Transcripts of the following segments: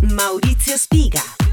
Maurizio Spiga.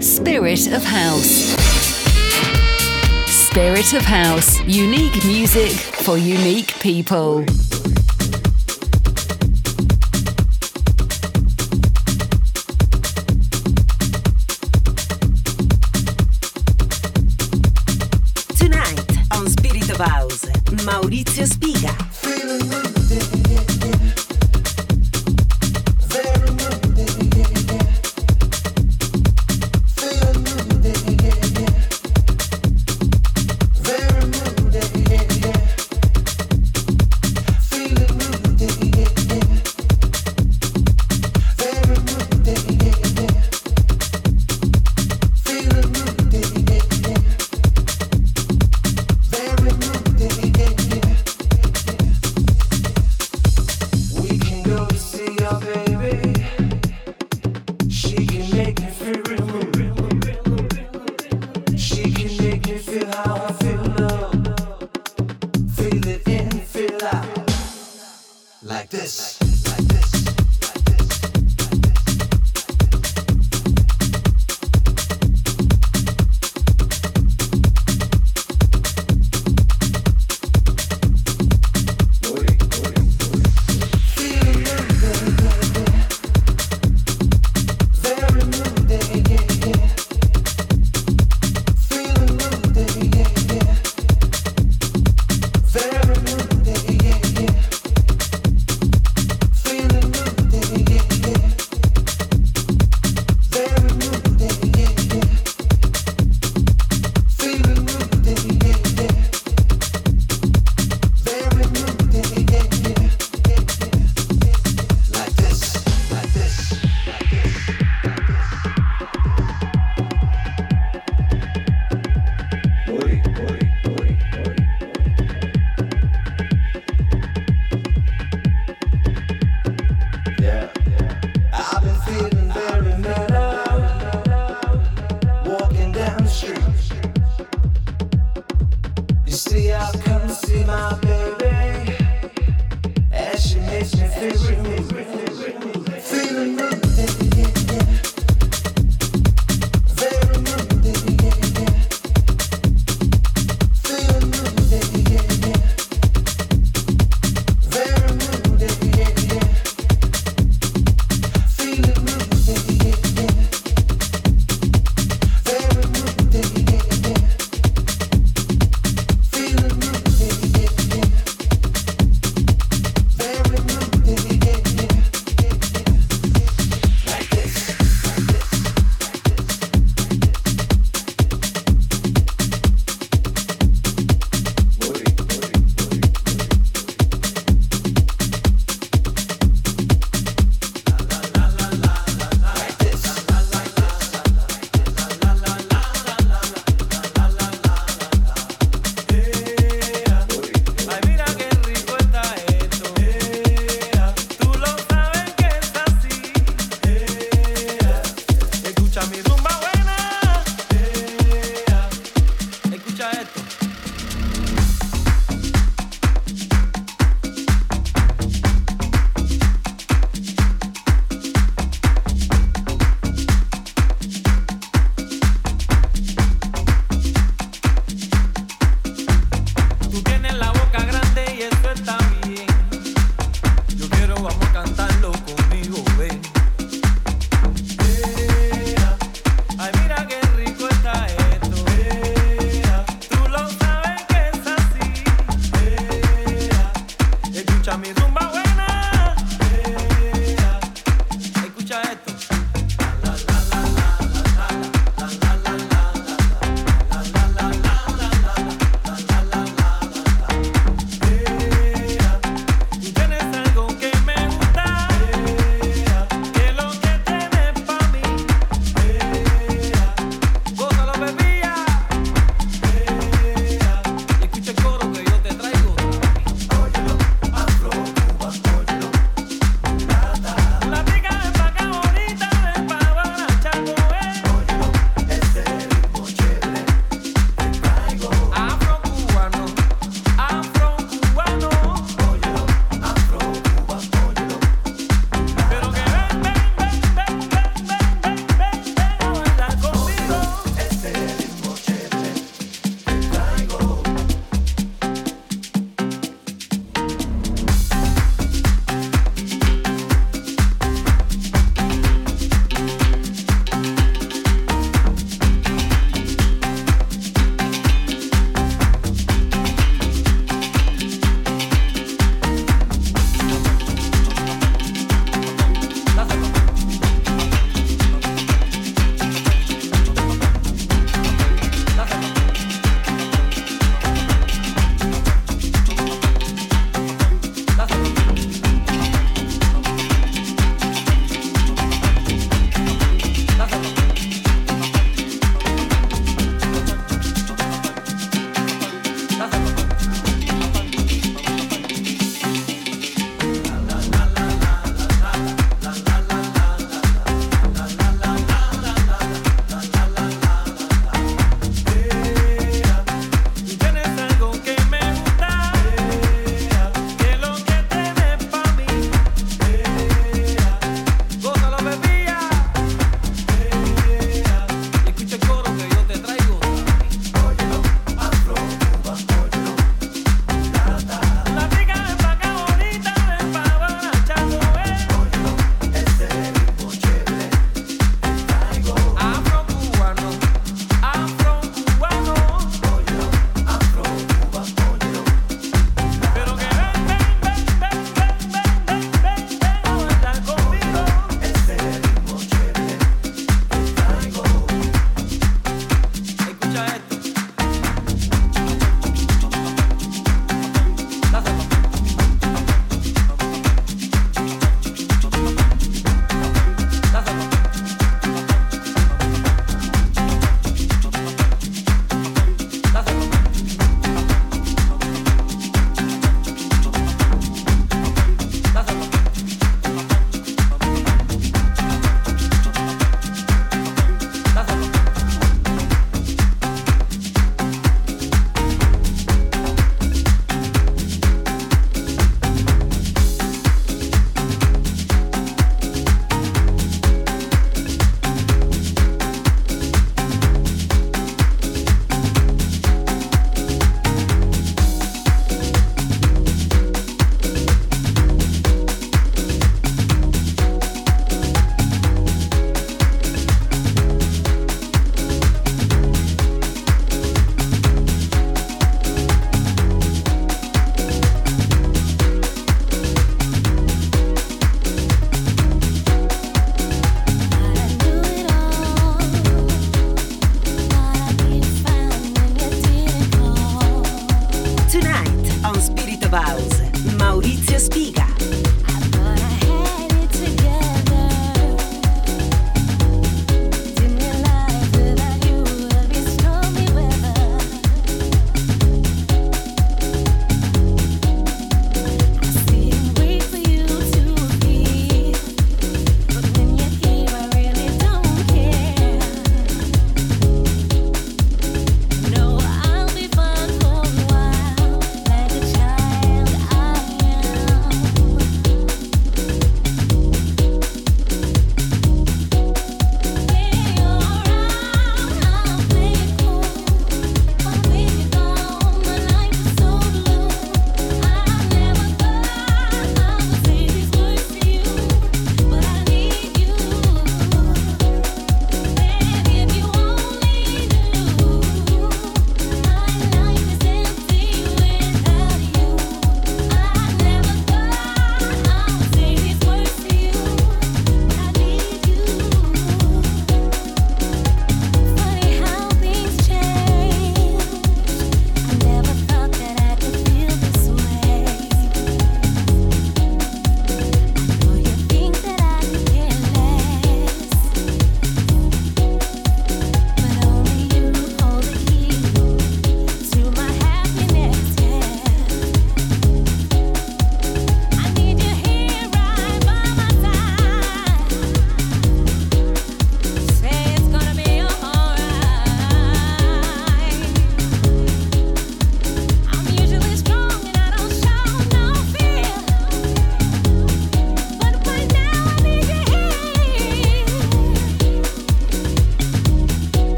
Spirit of House. Spirit of House. Unique music for unique people. Tonight on Spirit of House, Maurizio Spiga.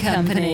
Company.